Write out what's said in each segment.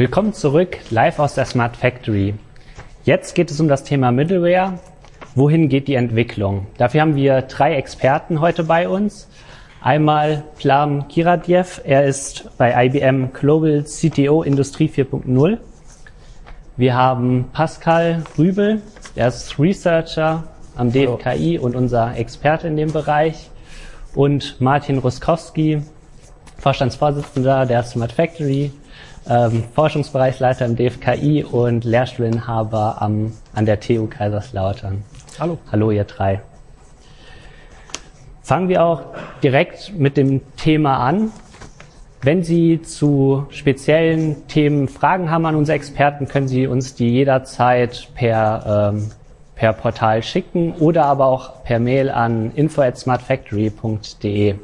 Willkommen zurück, live aus der Smart Factory. Jetzt geht es um das Thema Middleware. Wohin geht die Entwicklung? Dafür haben wir drei Experten heute bei uns. Einmal Plam Kiradjev, er ist bei IBM Global CTO Industrie 4.0. Wir haben Pascal Rübel, er ist Researcher am DFKI und unser Experte in dem Bereich. Und Martin Ruskowski, Vorstandsvorsitzender der Smart Factory, ähm, Forschungsbereichsleiter im DFKI und Lehrstuhlinhaber am, an der TU Kaiserslautern. Hallo. Hallo, ihr drei. Fangen wir auch direkt mit dem Thema an. Wenn Sie zu speziellen Themen Fragen haben an unsere Experten, können Sie uns die jederzeit per, ähm, per Portal schicken oder aber auch per Mail an info@smartfactory.de.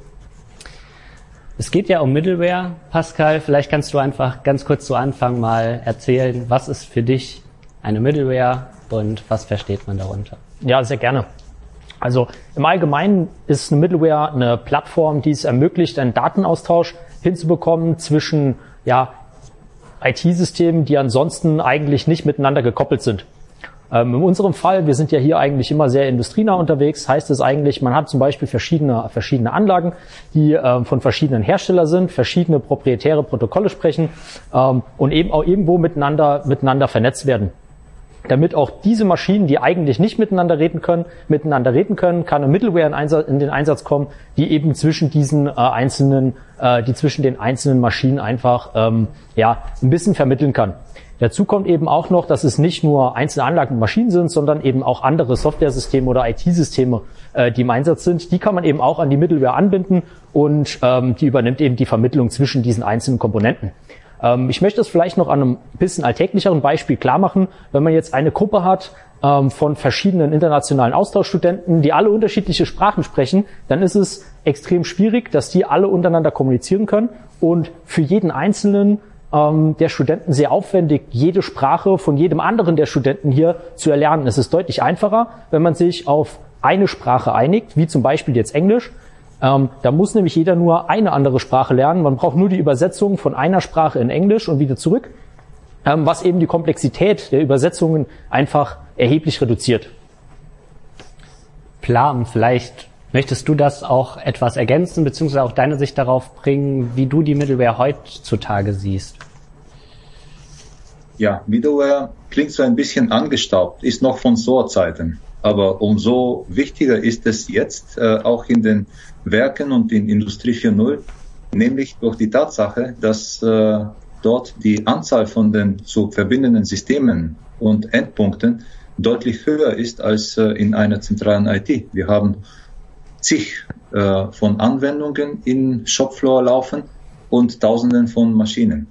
Es geht ja um Middleware. Pascal, vielleicht kannst du einfach ganz kurz zu Anfang mal erzählen, was ist für dich eine Middleware und was versteht man darunter? Ja, sehr gerne. Also im Allgemeinen ist eine Middleware eine Plattform, die es ermöglicht, einen Datenaustausch hinzubekommen zwischen ja, IT-Systemen, die ansonsten eigentlich nicht miteinander gekoppelt sind. Ähm, in unserem Fall, wir sind ja hier eigentlich immer sehr industrienah unterwegs, heißt es eigentlich, man hat zum Beispiel verschiedene, verschiedene Anlagen, die ähm, von verschiedenen Herstellern sind, verschiedene proprietäre Protokolle sprechen ähm, und eben auch irgendwo miteinander, miteinander vernetzt werden. Damit auch diese Maschinen, die eigentlich nicht miteinander reden können, miteinander reden können, kann eine Middleware in, Einsatz, in den Einsatz kommen, die eben zwischen diesen äh, einzelnen, äh, die zwischen den einzelnen Maschinen einfach ähm, ja ein bisschen vermitteln kann. Dazu kommt eben auch noch, dass es nicht nur einzelne Anlagen und Maschinen sind, sondern eben auch andere Softwaresysteme oder IT-Systeme, äh, die im Einsatz sind. Die kann man eben auch an die Middleware anbinden und ähm, die übernimmt eben die Vermittlung zwischen diesen einzelnen Komponenten. Ähm, ich möchte es vielleicht noch an einem bisschen alltäglicheren Beispiel klar machen. Wenn man jetzt eine Gruppe hat ähm, von verschiedenen internationalen Austauschstudenten, die alle unterschiedliche Sprachen sprechen, dann ist es extrem schwierig, dass die alle untereinander kommunizieren können und für jeden Einzelnen ähm, der Studenten sehr aufwendig, jede Sprache von jedem anderen der Studenten hier zu erlernen. Es ist deutlich einfacher, wenn man sich auf eine Sprache einigt, wie zum Beispiel jetzt Englisch. Ähm, da muss nämlich jeder nur eine andere Sprache lernen. Man braucht nur die Übersetzung von einer Sprache in Englisch und wieder zurück, ähm, was eben die Komplexität der Übersetzungen einfach erheblich reduziert. Plan, vielleicht möchtest du das auch etwas ergänzen, beziehungsweise auch deine Sicht darauf bringen, wie du die Middleware heutzutage siehst? Ja, Middleware klingt so ein bisschen angestaubt, ist noch von SOA-Zeiten. Aber umso wichtiger ist es jetzt, äh, auch in den Werken und in Industrie 4.0, nämlich durch die Tatsache, dass äh, dort die Anzahl von den zu verbindenden Systemen und Endpunkten deutlich höher ist als äh, in einer zentralen IT. Wir haben zig äh, von Anwendungen in Shopfloor laufen und Tausenden von Maschinen.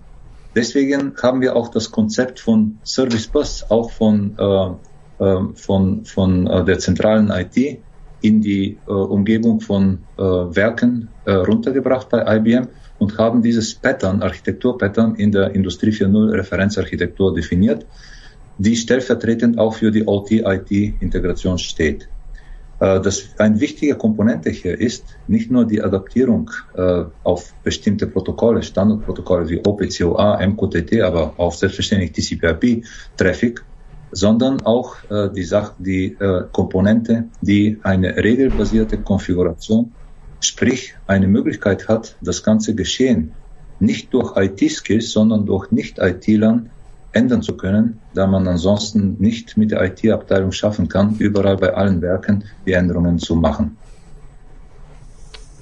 Deswegen haben wir auch das Konzept von Service Bus auch von, äh, äh, von, von äh, der zentralen IT in die äh, Umgebung von äh, Werken äh, runtergebracht bei IBM und haben dieses Pattern, Architekturpattern in der Industrie 4.0 Referenzarchitektur definiert, die stellvertretend auch für die OT-IT-Integration steht. Äh, das eine wichtige Komponente hier ist nicht nur die Adaptierung äh, auf bestimmte Protokolle, Standardprotokolle wie OPCOA, MQTT, aber auch selbstverständlich TCP/IP Traffic, sondern auch äh, die Sache, die Komponente, die eine regelbasierte Konfiguration, sprich eine Möglichkeit hat, das ganze Geschehen nicht durch IT-Skills, sondern durch Nicht-IT-Lern ändern zu können, da man ansonsten nicht mit der IT-Abteilung schaffen kann, überall bei allen Werken die Änderungen zu machen.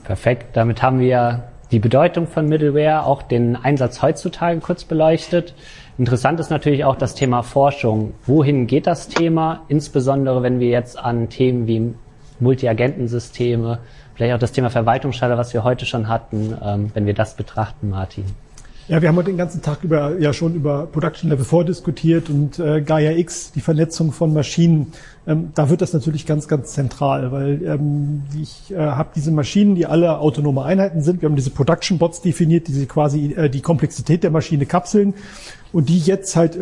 Perfekt. Damit haben wir die Bedeutung von Middleware, auch den Einsatz heutzutage kurz beleuchtet. Interessant ist natürlich auch das Thema Forschung. Wohin geht das Thema? Insbesondere wenn wir jetzt an Themen wie Multi-Agentensysteme, vielleicht auch das Thema Verwaltungsschalter, was wir heute schon hatten, ähm, wenn wir das betrachten, Martin. Ja, wir haben heute den ganzen Tag über, ja schon über Production Level 4 diskutiert und äh, Gaia X, die Vernetzung von Maschinen. Ähm, da wird das natürlich ganz, ganz zentral, weil ähm, ich äh, habe diese Maschinen, die alle autonome Einheiten sind. Wir haben diese Production Bots definiert, die sie quasi äh, die Komplexität der Maschine kapseln. Und die jetzt halt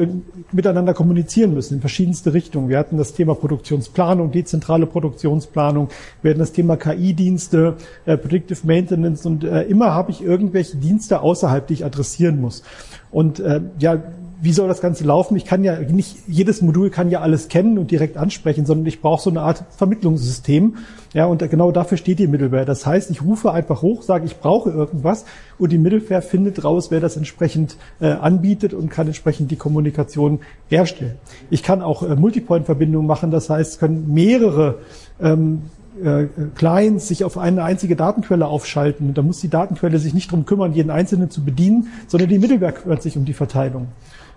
miteinander kommunizieren müssen in verschiedenste Richtungen. Wir hatten das Thema Produktionsplanung, dezentrale Produktionsplanung, wir hatten das Thema KI-Dienste, äh, Predictive Maintenance und äh, immer habe ich irgendwelche Dienste außerhalb, die ich adressieren muss. Und äh, ja, wie soll das Ganze laufen? Ich kann ja nicht, jedes Modul kann ja alles kennen und direkt ansprechen, sondern ich brauche so eine Art Vermittlungssystem. Ja, und genau dafür steht die Middleware. Das heißt, ich rufe einfach hoch, sage, ich brauche irgendwas und die Middleware findet raus, wer das entsprechend äh, anbietet und kann entsprechend die Kommunikation herstellen. Ich kann auch äh, Multipoint-Verbindungen machen, das heißt, können mehrere ähm, äh, Clients sich auf eine einzige Datenquelle aufschalten. Da muss die Datenquelle sich nicht drum kümmern, jeden einzelnen zu bedienen, sondern die Middleware kümmert sich um die Verteilung.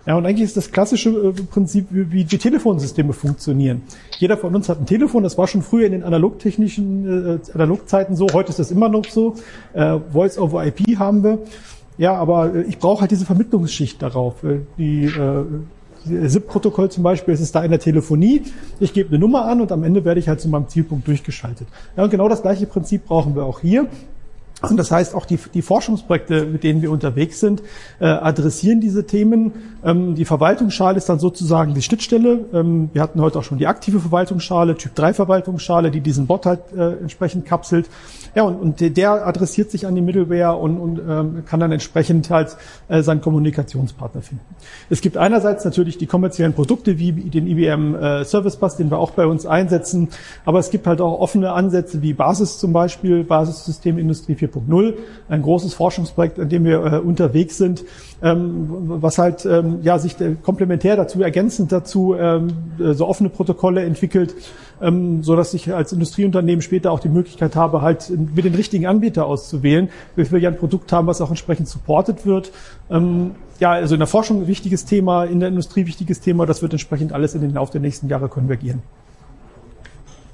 Ja, und eigentlich ist das klassische äh, Prinzip, wie die Telefonsysteme funktionieren. Jeder von uns hat ein Telefon, das war schon früher in den analogtechnischen äh, Analogzeiten so, heute ist das immer noch so. Äh, Voice over IP haben wir. Ja, aber äh, ich brauche halt diese Vermittlungsschicht darauf. Äh, die äh, SIP-Protokoll zum Beispiel, es ist da in der Telefonie. Ich gebe eine Nummer an und am Ende werde ich halt zu meinem Zielpunkt durchgeschaltet. Ja, und genau das gleiche Prinzip brauchen wir auch hier. Und das heißt, auch die, die Forschungsprojekte, mit denen wir unterwegs sind, äh, adressieren diese Themen. Ähm, die Verwaltungsschale ist dann sozusagen die Schnittstelle. Ähm, wir hatten heute auch schon die aktive Verwaltungsschale, Typ 3 Verwaltungsschale, die diesen Bot halt äh, entsprechend kapselt. Ja, und, und der adressiert sich an die Middleware und, und ähm, kann dann entsprechend halt äh, seinen Kommunikationspartner finden. Es gibt einerseits natürlich die kommerziellen Produkte wie den IBM äh, Service Bus, den wir auch bei uns einsetzen, aber es gibt halt auch offene Ansätze wie Basis zum Beispiel, Basissystem Industrie 4.0, ein großes Forschungsprojekt, an dem wir äh, unterwegs sind, ähm, was halt ähm, ja sich äh, komplementär dazu, ergänzend dazu ähm, äh, so offene Protokolle entwickelt, ähm, so dass ich als Industrieunternehmen später auch die Möglichkeit habe, halt mit den richtigen Anbieter auszuwählen, wir ja ein Produkt haben, was auch entsprechend supported wird. Ähm, ja, also in der Forschung ein wichtiges Thema, in der Industrie wichtiges Thema, das wird entsprechend alles in den Lauf der nächsten Jahre konvergieren.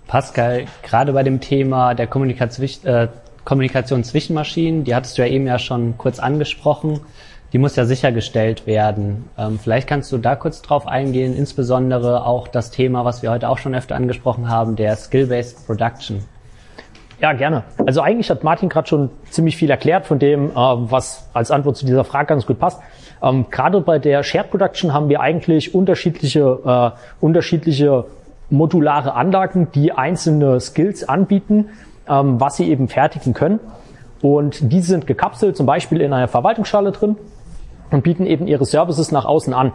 Pascal, gerade bei dem Thema der Kommunikation, äh, Kommunikation zwischen Maschinen, die hattest du ja eben ja schon kurz angesprochen die muss ja sichergestellt werden. Ähm, vielleicht kannst du da kurz drauf eingehen, insbesondere auch das Thema, was wir heute auch schon öfter angesprochen haben, der Skill-Based Production. Ja, gerne. Also eigentlich hat Martin gerade schon ziemlich viel erklärt von dem, äh, was als Antwort zu dieser Frage ganz gut passt. Ähm, gerade bei der Shared Production haben wir eigentlich unterschiedliche, äh, unterschiedliche modulare Anlagen, die einzelne Skills anbieten, ähm, was sie eben fertigen können. Und diese sind gekapselt, zum Beispiel in einer Verwaltungsschale drin und bieten eben ihre Services nach außen an.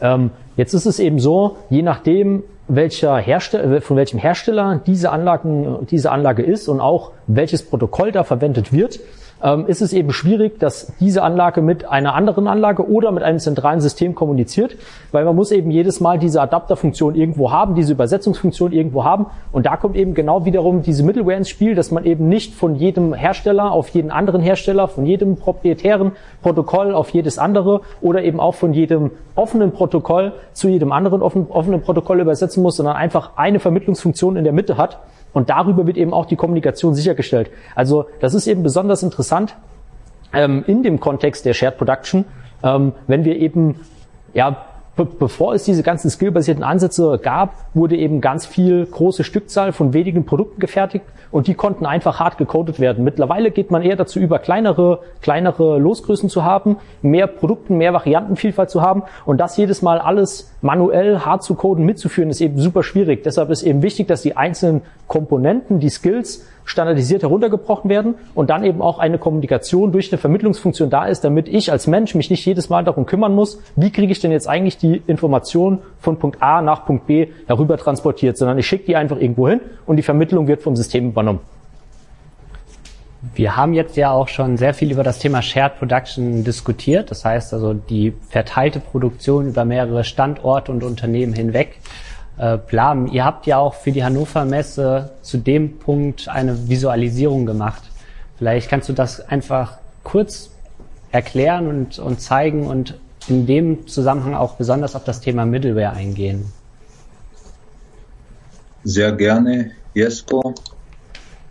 Ähm, jetzt ist es eben so, je nachdem, welcher Hersteller, von welchem Hersteller diese, Anlagen, diese Anlage ist und auch welches Protokoll da verwendet wird, ähm, ist es eben schwierig, dass diese Anlage mit einer anderen Anlage oder mit einem zentralen System kommuniziert, weil man muss eben jedes Mal diese Adapterfunktion irgendwo haben, diese Übersetzungsfunktion irgendwo haben. Und da kommt eben genau wiederum diese Middleware ins Spiel, dass man eben nicht von jedem Hersteller auf jeden anderen Hersteller, von jedem proprietären Protokoll auf jedes andere oder eben auch von jedem offenen Protokoll zu jedem anderen offenen Protokoll übersetzen muss, sondern einfach eine Vermittlungsfunktion in der Mitte hat und darüber wird eben auch die Kommunikation sichergestellt. Also das ist eben besonders interessant ähm, in dem Kontext der Shared Production, ähm, wenn wir eben ja be bevor es diese ganzen skillbasierten Ansätze gab, wurde eben ganz viel große Stückzahl von wenigen Produkten gefertigt und die konnten einfach hart gecodet werden. Mittlerweile geht man eher dazu über, kleinere, kleinere Losgrößen zu haben, mehr Produkten, mehr Variantenvielfalt zu haben und das jedes Mal alles manuell hart zu coden mitzuführen, ist eben super schwierig. Deshalb ist eben wichtig, dass die einzelnen Komponenten, die Skills standardisiert heruntergebrochen werden und dann eben auch eine Kommunikation durch eine Vermittlungsfunktion da ist, damit ich als Mensch mich nicht jedes Mal darum kümmern muss, wie kriege ich denn jetzt eigentlich die Information von Punkt A nach Punkt B herüber transportiert, sondern ich schicke die einfach irgendwo hin und die Vermittlung wird vom System übernommen. Wir haben jetzt ja auch schon sehr viel über das Thema Shared Production diskutiert. Das heißt also die verteilte Produktion über mehrere Standorte und Unternehmen hinweg äh, planen. Ihr habt ja auch für die Hannover Messe zu dem Punkt eine Visualisierung gemacht. Vielleicht kannst du das einfach kurz erklären und, und zeigen und in dem Zusammenhang auch besonders auf das Thema Middleware eingehen. Sehr gerne, Jesko.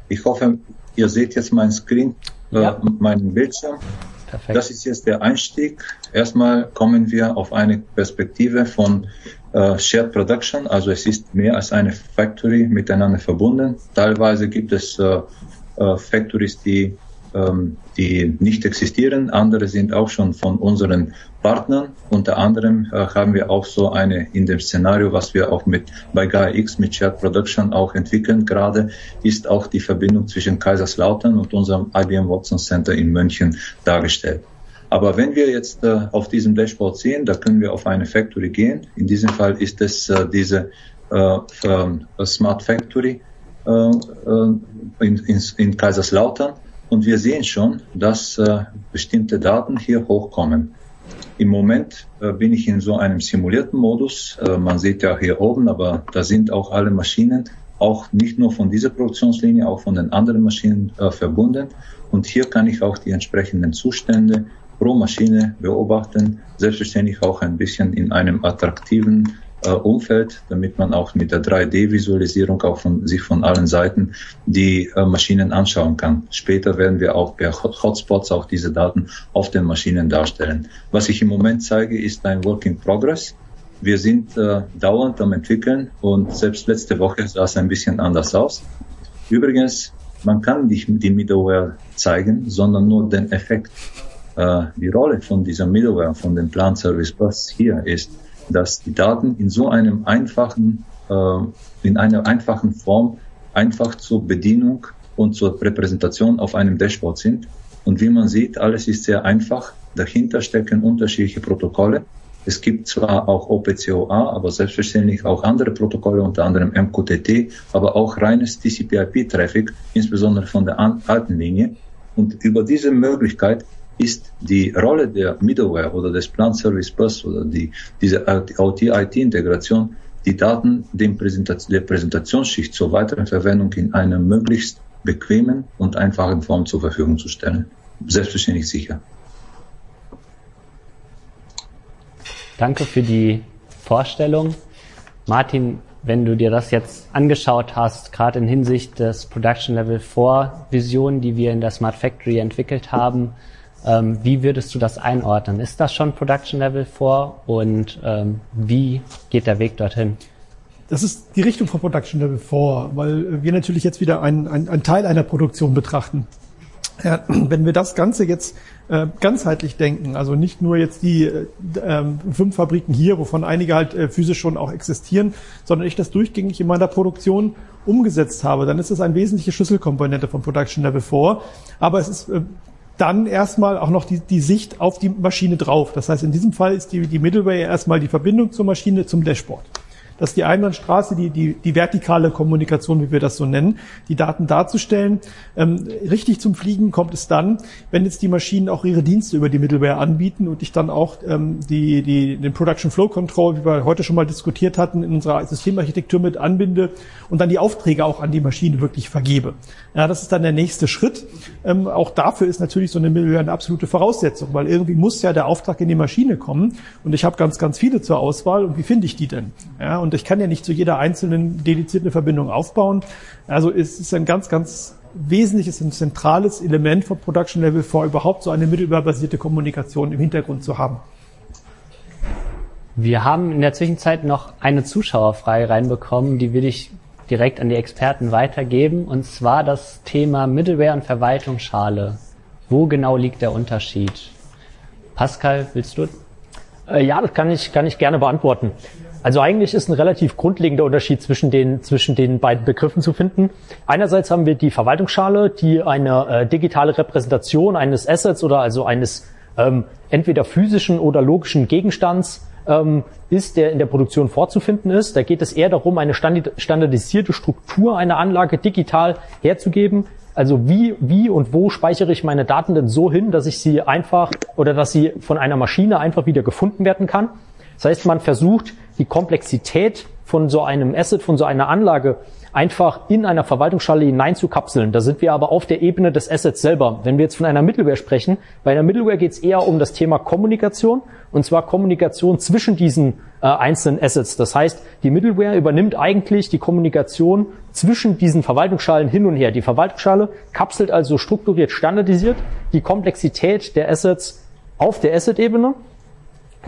Ich hoffe, ihr seht jetzt mein Screen, äh, ja. meinen Bildschirm. Perfekt. Das ist jetzt der Einstieg. Erstmal kommen wir auf eine Perspektive von äh, Shared Production, also es ist mehr als eine Factory miteinander verbunden. Teilweise gibt es äh, äh, Factories, die ähm, die nicht existieren. Andere sind auch schon von unseren Partnern. Unter anderem äh, haben wir auch so eine in dem Szenario, was wir auch mit bei GAIA-X mit Shared Production auch entwickeln gerade, ist auch die Verbindung zwischen Kaiserslautern und unserem IBM Watson Center in München dargestellt. Aber wenn wir jetzt äh, auf diesem Dashboard sehen, da können wir auf eine Factory gehen. In diesem Fall ist es äh, diese äh, Smart Factory äh, äh, in, in, in Kaiserslautern. Und wir sehen schon, dass äh, bestimmte Daten hier hochkommen. Im Moment äh, bin ich in so einem simulierten Modus. Äh, man sieht ja hier oben, aber da sind auch alle Maschinen, auch nicht nur von dieser Produktionslinie, auch von den anderen Maschinen äh, verbunden. Und hier kann ich auch die entsprechenden Zustände pro Maschine beobachten. Selbstverständlich auch ein bisschen in einem attraktiven äh, Umfeld, damit man auch mit der 3D-Visualisierung auch von sich von allen Seiten die äh, Maschinen anschauen kann. Später werden wir auch per Hotspots auch diese Daten auf den Maschinen darstellen. Was ich im Moment zeige, ist ein Work in Progress. Wir sind äh, dauernd am entwickeln und selbst letzte Woche sah es ein bisschen anders aus. Übrigens, man kann nicht die Middleware zeigen, sondern nur den Effekt. Äh, die Rolle von dieser Middleware, von dem Plan Service Bus hier ist, dass die Daten in so einem einfachen, äh, in einer einfachen Form einfach zur Bedienung und zur Repräsentation auf einem Dashboard sind. Und wie man sieht, alles ist sehr einfach. Dahinter stecken unterschiedliche Protokolle. Es gibt zwar auch OPCOA, aber selbstverständlich auch andere Protokolle, unter anderem MQTT, aber auch reines TCP/IP-Traffic, insbesondere von der alten Linie. Und über diese Möglichkeit ist die Rolle der Middleware oder des Plant Service Bus oder die, diese OT-IT-Integration, die Daten dem Präsentation, der Präsentationsschicht zur weiteren Verwendung in einer möglichst bequemen und einfachen Form zur Verfügung zu stellen. Selbstverständlich sicher. Danke für die Vorstellung. Martin, wenn du dir das jetzt angeschaut hast, gerade in Hinsicht des Production Level 4 Visionen, die wir in der Smart Factory entwickelt haben, ähm, wie würdest du das einordnen? Ist das schon Production Level vor und ähm, wie geht der Weg dorthin? Das ist die Richtung von Production Level 4, weil wir natürlich jetzt wieder einen ein Teil einer Produktion betrachten. Ja, wenn wir das Ganze jetzt äh, ganzheitlich denken, also nicht nur jetzt die äh, ähm, fünf Fabriken hier, wovon einige halt äh, physisch schon auch existieren, sondern ich das durchgängig in meiner Produktion umgesetzt habe, dann ist es eine wesentliche Schlüsselkomponente von Production Level 4. Aber es ist äh, dann erstmal auch noch die, die Sicht auf die Maschine drauf. Das heißt, in diesem Fall ist die, die Middleware erstmal die Verbindung zur Maschine zum Dashboard. Das ist die Einbahnstraße, die, die, die vertikale Kommunikation, wie wir das so nennen, die Daten darzustellen. Ähm, richtig zum Fliegen kommt es dann, wenn jetzt die Maschinen auch ihre Dienste über die Middleware anbieten und ich dann auch ähm, die, die, den Production Flow Control, wie wir heute schon mal diskutiert hatten, in unserer Systemarchitektur mit anbinde und dann die Aufträge auch an die Maschine wirklich vergebe. Ja, das ist dann der nächste Schritt. Ähm, auch dafür ist natürlich so eine Middleware eine absolute Voraussetzung, weil irgendwie muss ja der Auftrag in die Maschine kommen und ich habe ganz, ganz viele zur Auswahl und wie finde ich die denn? Ja, und ich kann ja nicht zu jeder einzelnen dedizierte Verbindung aufbauen. Also es ist ein ganz, ganz wesentliches und zentrales Element von Production Level 4, überhaupt so eine mittelüberbasierte Kommunikation im Hintergrund zu haben. Wir haben in der Zwischenzeit noch eine Zuschauerfrage reinbekommen, die will ich direkt an die Experten weitergeben, und zwar das Thema Middleware und Verwaltungsschale. Wo genau liegt der Unterschied? Pascal, willst du? Äh, ja, das kann ich, kann ich gerne beantworten. Also eigentlich ist ein relativ grundlegender Unterschied zwischen den, zwischen den beiden Begriffen zu finden. Einerseits haben wir die Verwaltungsschale, die eine äh, digitale Repräsentation eines Assets oder also eines ähm, entweder physischen oder logischen Gegenstands ähm, ist, der in der Produktion vorzufinden ist. Da geht es eher darum, eine standardisierte Struktur einer Anlage digital herzugeben. Also wie, wie und wo speichere ich meine Daten denn so hin, dass ich sie einfach oder dass sie von einer Maschine einfach wieder gefunden werden kann. Das heißt, man versucht, die Komplexität von so einem Asset, von so einer Anlage einfach in einer Verwaltungsschale hineinzukapseln. Da sind wir aber auf der Ebene des Assets selber. Wenn wir jetzt von einer Middleware sprechen, bei einer Middleware geht es eher um das Thema Kommunikation und zwar Kommunikation zwischen diesen äh, einzelnen Assets. Das heißt, die Middleware übernimmt eigentlich die Kommunikation zwischen diesen Verwaltungsschalen hin und her. Die Verwaltungsschale kapselt also strukturiert, standardisiert die Komplexität der Assets auf der Asset-Ebene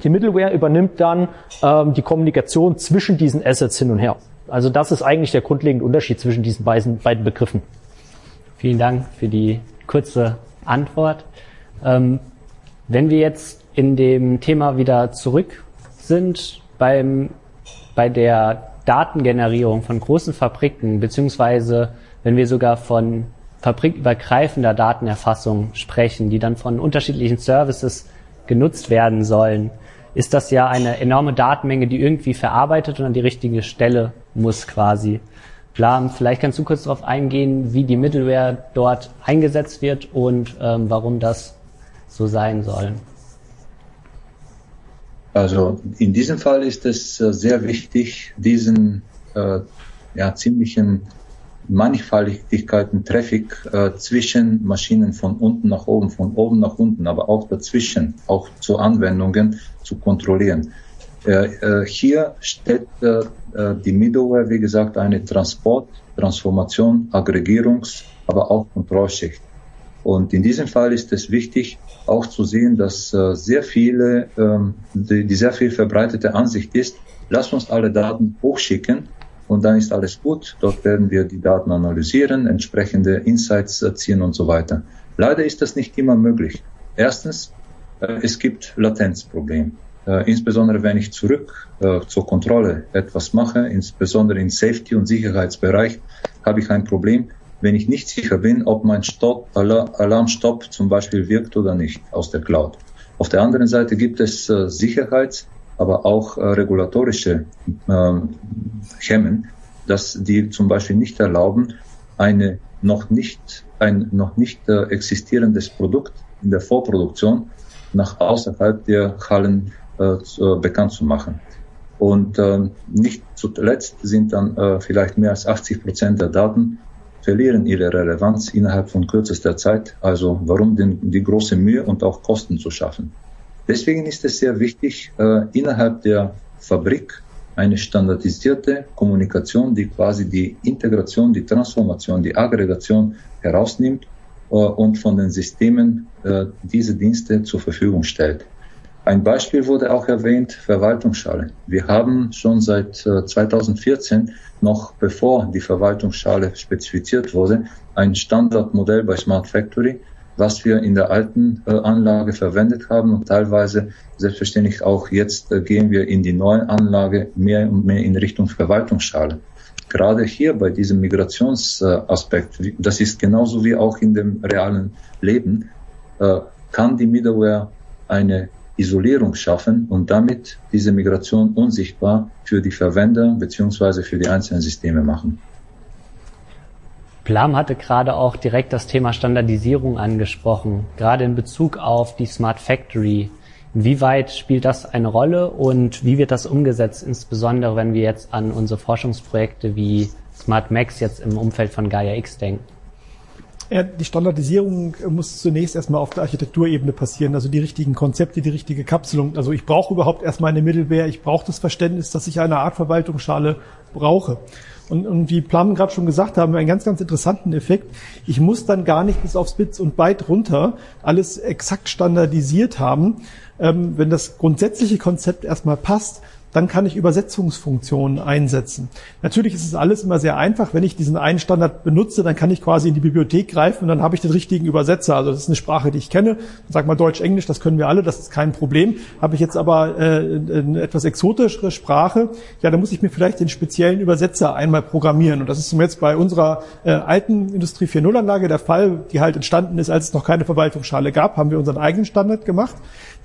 die Middleware übernimmt dann ähm, die Kommunikation zwischen diesen Assets hin und her. Also das ist eigentlich der grundlegende Unterschied zwischen diesen beiden, beiden Begriffen. Vielen Dank für die kurze Antwort. Ähm, wenn wir jetzt in dem Thema wieder zurück sind beim, bei der Datengenerierung von großen Fabriken, beziehungsweise wenn wir sogar von fabrikübergreifender Datenerfassung sprechen, die dann von unterschiedlichen Services genutzt werden sollen, ist das ja eine enorme Datenmenge, die irgendwie verarbeitet und an die richtige Stelle muss quasi. Blam, vielleicht kannst du kurz darauf eingehen, wie die Middleware dort eingesetzt wird und ähm, warum das so sein soll. Also in diesem Fall ist es äh, sehr wichtig, diesen äh, ja, ziemlichen Mannigfaltigkeiten Traffic äh, zwischen Maschinen von unten nach oben, von oben nach unten, aber auch dazwischen, auch zu Anwendungen zu kontrollieren. Äh, äh, hier steht äh, äh, die Middleware, wie gesagt, eine Transport, Transformation, Aggregierungs, aber auch Kontrollschicht. Und in diesem Fall ist es wichtig, auch zu sehen, dass äh, sehr viele, ähm, die, die sehr viel verbreitete Ansicht ist, lass uns alle Daten hochschicken und dann ist alles gut. Dort werden wir die Daten analysieren, entsprechende Insights ziehen und so weiter. Leider ist das nicht immer möglich. Erstens, äh, es gibt Latenzprobleme. Äh, insbesondere wenn ich zurück äh, zur Kontrolle etwas mache, insbesondere im Safety- und Sicherheitsbereich, habe ich ein Problem, wenn ich nicht sicher bin, ob mein Stop, Alarmstopp zum Beispiel wirkt oder nicht aus der Cloud. Auf der anderen Seite gibt es Sicherheits-, aber auch äh, regulatorische äh, Hemmen, dass die zum Beispiel nicht erlauben, eine noch nicht, ein noch nicht äh, existierendes Produkt in der Vorproduktion nach außerhalb der Hallen äh, zu, äh, bekannt zu machen. Und äh, nicht zuletzt sind dann äh, vielleicht mehr als 80 Prozent der Daten verlieren ihre Relevanz innerhalb von kürzester Zeit. Also warum denn die große Mühe und auch Kosten zu schaffen? Deswegen ist es sehr wichtig, äh, innerhalb der Fabrik eine standardisierte Kommunikation, die quasi die Integration, die Transformation, die Aggregation herausnimmt äh, und von den Systemen äh, diese Dienste zur Verfügung stellt. Ein Beispiel wurde auch erwähnt, Verwaltungsschale. Wir haben schon seit 2014 noch bevor die Verwaltungsschale spezifiziert wurde, ein Standardmodell bei Smart Factory, was wir in der alten äh, Anlage verwendet haben und teilweise selbstverständlich auch jetzt äh, gehen wir in die neue Anlage mehr und mehr in Richtung Verwaltungsschale. Gerade hier bei diesem Migrationsaspekt, das ist genauso wie auch in dem realen Leben, äh, kann die Middleware eine Isolierung schaffen und damit diese Migration unsichtbar für die Verwender beziehungsweise für die einzelnen Systeme machen. Plam hatte gerade auch direkt das Thema Standardisierung angesprochen, gerade in Bezug auf die Smart Factory. Inwieweit spielt das eine Rolle und wie wird das umgesetzt, insbesondere wenn wir jetzt an unsere Forschungsprojekte wie Smart Max jetzt im Umfeld von Gaia X denken? Ja, die Standardisierung muss zunächst erstmal auf der Architekturebene passieren, also die richtigen Konzepte, die richtige Kapselung. Also ich brauche überhaupt erstmal eine Mittelwehr, ich brauche das Verständnis, dass ich eine Art Verwaltungsschale brauche. Und, und wie Plamen gerade schon gesagt haben, einen ganz, ganz interessanten Effekt. Ich muss dann gar nicht bis aufs Bits und Byte runter alles exakt standardisiert haben. Ähm, wenn das grundsätzliche Konzept erstmal passt, dann kann ich Übersetzungsfunktionen einsetzen. Natürlich ist es alles immer sehr einfach. Wenn ich diesen einen Standard benutze, dann kann ich quasi in die Bibliothek greifen und dann habe ich den richtigen Übersetzer. Also das ist eine Sprache, die ich kenne. Sag mal Deutsch, Englisch, das können wir alle, das ist kein Problem. Habe ich jetzt aber äh, eine etwas exotischere Sprache, ja, dann muss ich mir vielleicht den speziellen Übersetzer einmal programmieren. Und das ist jetzt bei unserer äh, alten Industrie 4.0 Anlage der Fall, die halt entstanden ist, als es noch keine Verwaltungsschale gab, haben wir unseren eigenen Standard gemacht,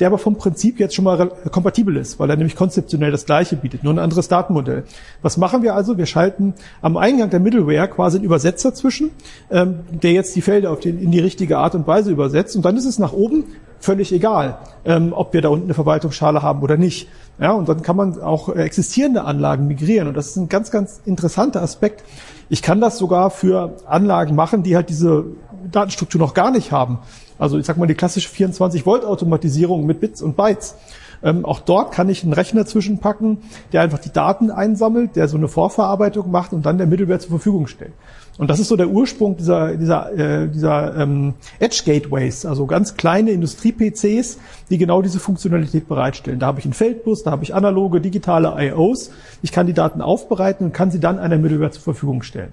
der aber vom Prinzip jetzt schon mal kompatibel ist, weil er nämlich konzeptionell das gleiche bietet, nur ein anderes Datenmodell. Was machen wir also? Wir schalten am Eingang der Middleware quasi einen Übersetzer zwischen, ähm, der jetzt die Felder auf den, in die richtige Art und Weise übersetzt. Und dann ist es nach oben völlig egal, ähm, ob wir da unten eine Verwaltungsschale haben oder nicht. Ja, und dann kann man auch existierende Anlagen migrieren. Und das ist ein ganz, ganz interessanter Aspekt. Ich kann das sogar für Anlagen machen, die halt diese Datenstruktur noch gar nicht haben. Also ich sag mal die klassische 24 Volt Automatisierung mit Bits und Bytes. Ähm, auch dort kann ich einen Rechner zwischenpacken, der einfach die Daten einsammelt, der so eine Vorverarbeitung macht und dann der Mittelwert zur Verfügung stellt. Und das ist so der Ursprung dieser, dieser, äh, dieser ähm, Edge Gateways, also ganz kleine Industrie-PCs, die genau diese Funktionalität bereitstellen. Da habe ich einen Feldbus, da habe ich analoge, digitale IOs. Ich kann die Daten aufbereiten und kann sie dann einer Middleware zur Verfügung stellen.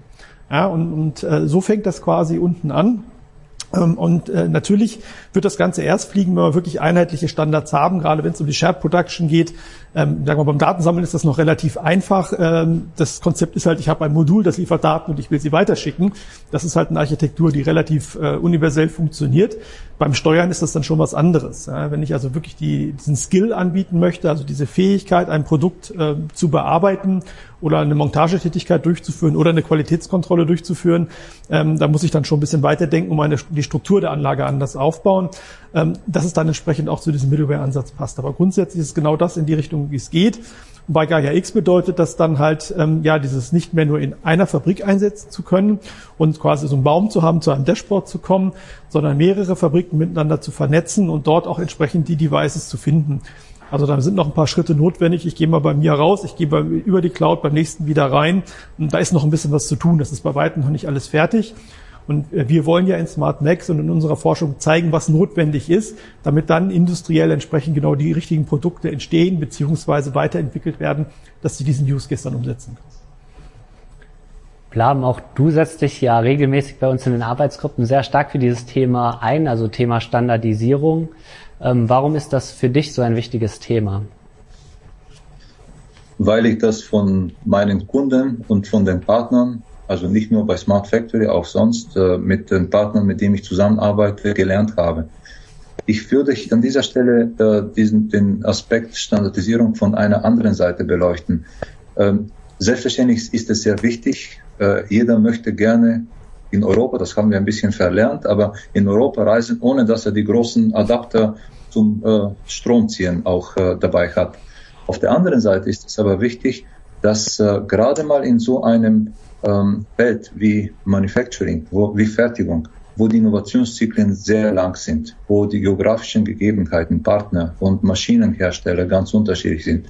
Ja, und und äh, so fängt das quasi unten an. Ähm, und äh, natürlich wird das Ganze erst fliegen, wenn wir wirklich einheitliche Standards haben, gerade wenn es um die Shared Production geht. Ähm, sagen wir, beim Datensammeln ist das noch relativ einfach. Ähm, das Konzept ist halt, ich habe ein Modul, das liefert Daten und ich will sie weiterschicken. Das ist halt eine Architektur, die relativ äh, universell funktioniert. Beim Steuern ist das dann schon was anderes. Ja, wenn ich also wirklich die, diesen Skill anbieten möchte, also diese Fähigkeit, ein Produkt äh, zu bearbeiten oder eine Montagetätigkeit durchzuführen oder eine Qualitätskontrolle durchzuführen, ähm, da muss ich dann schon ein bisschen weiterdenken, um eine, die Struktur der Anlage anders aufbauen, ähm, dass es dann entsprechend auch zu diesem Middleware-Ansatz passt. Aber grundsätzlich ist genau das in die Richtung, wie es geht. Bei Gaia X bedeutet das dann halt, ähm, ja, dieses nicht mehr nur in einer Fabrik einsetzen zu können und quasi so einen Baum zu haben, zu einem Dashboard zu kommen, sondern mehrere Fabriken miteinander zu vernetzen und dort auch entsprechend die Devices zu finden. Also da sind noch ein paar Schritte notwendig. Ich gehe mal bei mir raus, ich gehe bei, über die Cloud beim nächsten wieder rein. Und da ist noch ein bisschen was zu tun. Das ist bei weitem noch nicht alles fertig. Und äh, wir wollen ja in Smart Max und in unserer Forschung zeigen, was notwendig ist, damit dann industriell entsprechend genau die richtigen Produkte entstehen bzw. weiterentwickelt werden, dass sie diesen Use Case dann umsetzen können. Blam, auch du setzt dich ja regelmäßig bei uns in den Arbeitsgruppen sehr stark für dieses Thema ein, also Thema Standardisierung. Ähm, warum ist das für dich so ein wichtiges Thema? Weil ich das von meinen Kunden und von den Partnern, also nicht nur bei Smart Factory, auch sonst äh, mit den Partnern, mit denen ich zusammenarbeite, gelernt habe. Ich würde an dieser Stelle äh, diesen, den Aspekt Standardisierung von einer anderen Seite beleuchten. Ähm, selbstverständlich ist es sehr wichtig. Äh, jeder möchte gerne in Europa, das haben wir ein bisschen verlernt, aber in Europa reisen, ohne dass er die großen Adapter zum äh, Stromziehen auch äh, dabei hat. Auf der anderen Seite ist es aber wichtig, dass äh, gerade mal in so einem ähm, Feld wie Manufacturing, wo, wie Fertigung, wo die Innovationszyklen sehr lang sind, wo die geografischen Gegebenheiten, Partner und Maschinenhersteller ganz unterschiedlich sind.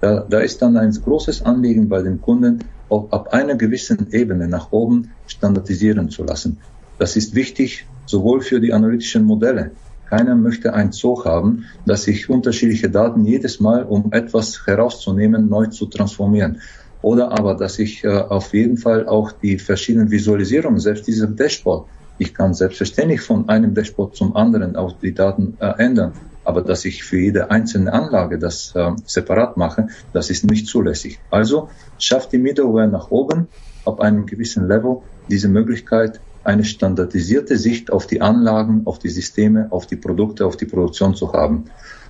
Da, da ist dann ein großes Anliegen bei den Kunden, auch ab einer gewissen Ebene nach oben standardisieren zu lassen. Das ist wichtig sowohl für die analytischen Modelle, keiner möchte ein Zug haben, dass sich unterschiedliche Daten jedes Mal, um etwas herauszunehmen, neu zu transformieren. Oder aber, dass ich äh, auf jeden Fall auch die verschiedenen Visualisierungen, selbst diesem Dashboard, ich kann selbstverständlich von einem Dashboard zum anderen auch die Daten äh, ändern. Aber dass ich für jede einzelne Anlage das äh, separat mache, das ist nicht zulässig. Also schafft die Middleware nach oben auf einem gewissen Level diese Möglichkeit, eine standardisierte Sicht auf die Anlagen, auf die Systeme, auf die Produkte, auf die Produktion zu haben.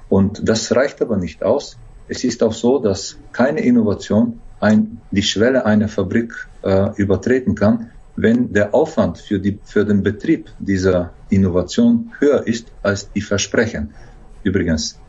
Und das reicht aber nicht aus. Es ist auch so, dass keine Innovation ein, die Schwelle einer Fabrik äh, übertreten kann, wenn der Aufwand für, die, für den Betrieb dieser Innovation höher ist als die Versprechen. Übrigens,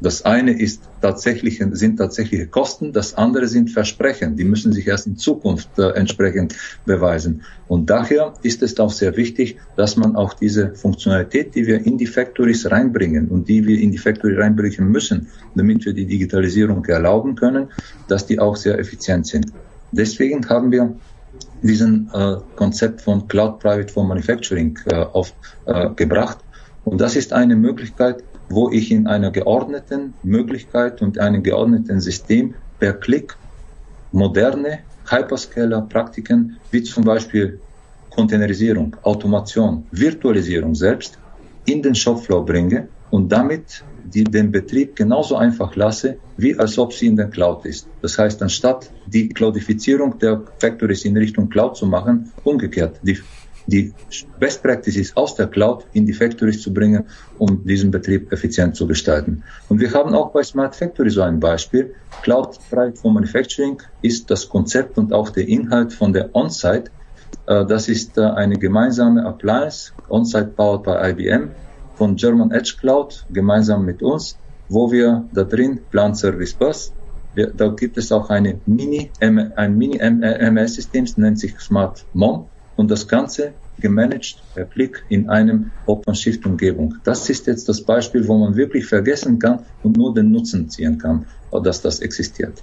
das eine ist tatsächlich, sind tatsächliche Kosten, das andere sind Versprechen. Die müssen sich erst in Zukunft äh, entsprechend beweisen. Und daher ist es auch sehr wichtig, dass man auch diese Funktionalität, die wir in die Factories reinbringen und die wir in die Factory reinbringen müssen, damit wir die Digitalisierung erlauben können, dass die auch sehr effizient sind. Deswegen haben wir diesen äh, Konzept von Cloud Private for Manufacturing äh, aufgebracht. Äh, und das ist eine Möglichkeit, wo ich in einer geordneten Möglichkeit und einem geordneten System per Klick moderne Hyperscaler-Praktiken wie zum Beispiel Containerisierung, Automation, Virtualisierung selbst in den Shopfloor bringe und damit die, den Betrieb genauso einfach lasse, wie als ob sie in der Cloud ist. Das heißt, anstatt die Cloudifizierung der Factories in Richtung Cloud zu machen, umgekehrt, die die Best Practices aus der Cloud in die Factories zu bringen, um diesen Betrieb effizient zu gestalten. Und wir haben auch bei Smart Factory so ein Beispiel. Cloud Private for Manufacturing ist das Konzept und auch der Inhalt von der On-Site. Äh, das ist äh, eine gemeinsame Appliance, On-Site powered by IBM, von German Edge Cloud, gemeinsam mit uns, wo wir da drin Plan Service Bus, da gibt es auch eine Mini, ein Mini-MS-System, nennt sich Smart Mom und das Ganze gemanagt per Klick in einem OpenShift-Umgebung. Das ist jetzt das Beispiel, wo man wirklich vergessen kann und nur den Nutzen ziehen kann, dass das existiert.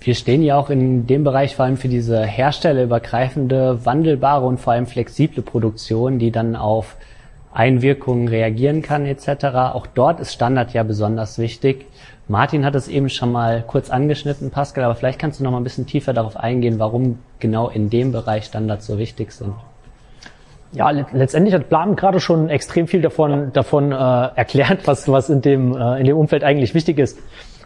Wir stehen ja auch in dem Bereich vor allem für diese herstellerübergreifende, wandelbare und vor allem flexible Produktion, die dann auf Einwirkungen reagieren kann etc. Auch dort ist Standard ja besonders wichtig. Martin hat es eben schon mal kurz angeschnitten, Pascal, aber vielleicht kannst du noch mal ein bisschen tiefer darauf eingehen, warum genau in dem Bereich Standards so wichtig sind. Ja, letztendlich hat Plan gerade schon extrem viel davon, davon äh, erklärt, was, was in, dem, äh, in dem Umfeld eigentlich wichtig ist.